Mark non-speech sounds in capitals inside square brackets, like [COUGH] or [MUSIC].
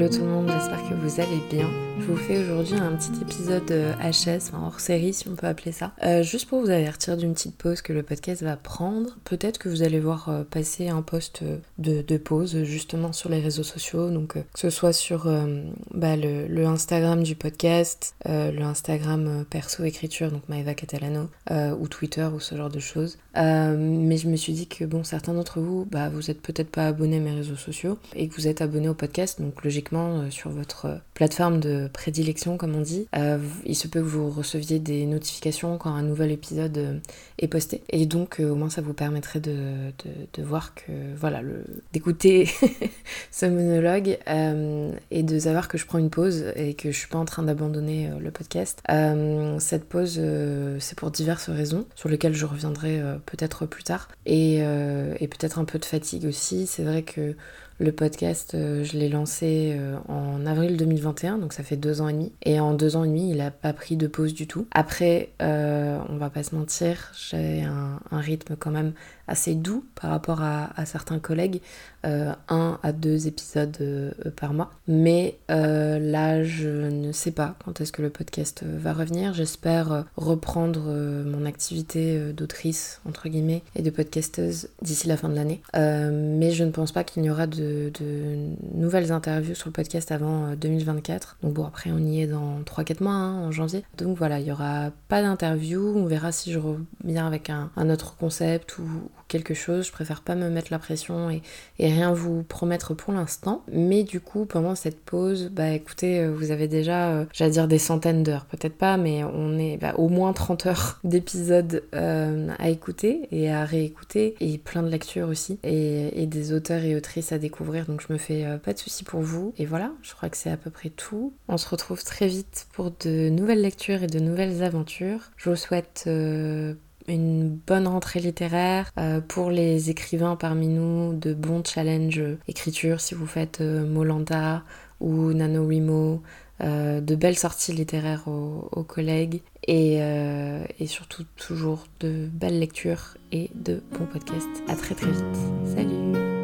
Hello tout le monde, j'espère que vous allez bien. Je vous fais aujourd'hui un petit épisode HS, enfin hors série si on peut appeler ça, euh, juste pour vous avertir d'une petite pause que le podcast va prendre. Peut-être que vous allez voir euh, passer un post de, pause justement sur les réseaux sociaux, donc euh, que ce soit sur bah, le, Instagram du podcast, le Instagram perso écriture, donc Maeva Catalano, ou Twitter ou ce genre de choses. mais je me suis dit que bon, certains d'entre vous, bah, vous êtes peut-être pas abonnés à mes réseaux sociaux et que vous êtes abonnés au podcast, donc logiquement euh, sur votre euh, plateforme de prédilection, comme on dit, euh, il se peut que vous receviez des notifications quand un nouvel épisode est posté. Et donc au moins ça vous permettrait de, de, voir que, voilà, d'écouter [LAUGHS] ce monologue et de savoir que je prends une pause et que je suis pas en train d'abandonner le podcast. cette pause, c'est pour diverses raisons, sur lesquelles je reviendrai peut-être plus tard. Et, et peut-être un peu de fatigue aussi. C'est vrai que le podcast, je l'ai lancé euh, en avril 2021, donc ça fait deux ans et demi. Et en deux ans et demi, il a pas pris de pause du tout. Après, euh, on va pas se mentir, j'ai un, rythme quand même assez doux par rapport à, certains collègues, un à deux épisodes par mois. Mais là, je ne sais pas quand est-ce que le podcast va revenir. J'espère reprendre mon activité d'autrice, entre guillemets, et de podcasteuse d'ici la fin de l'année. mais je ne pense pas qu'il y aura de, nouvelles interviews sur le podcast avant 2024. Euh, Donc bon, après on y est dans 3-4 mois, hein, en janvier. Donc voilà, il n'y aura pas d'interview. On verra si je reviens avec un, autre concept ou, quelque chose. Je préfère pas me mettre la pression et, rien vous promettre pour l'instant. Mais du coup, pendant cette pause, bah écoutez, euh, vous avez déjà, euh, j'allais dire des centaines d'heures, peut-être pas, mais on est bah, au moins 30 heures [LAUGHS] d'épisodes à écouter et à réécouter et plein de lectures aussi et, et des auteurs et autrices à découvrir donc je me fais pas de soucis pour vous. Et voilà, je crois que c'est à peu près tout. On se retrouve très vite pour de nouvelles lectures et de nouvelles aventures. Je vous souhaite euh, une bonne rentrée littéraire euh, pour les écrivains parmi nous, de bons challenges écriture si vous faites Molanda ou NaNoWriMo, de belles sorties littéraires aux, collègues et, et, surtout toujours de belles lectures et de bons podcasts. À très très vite. Salut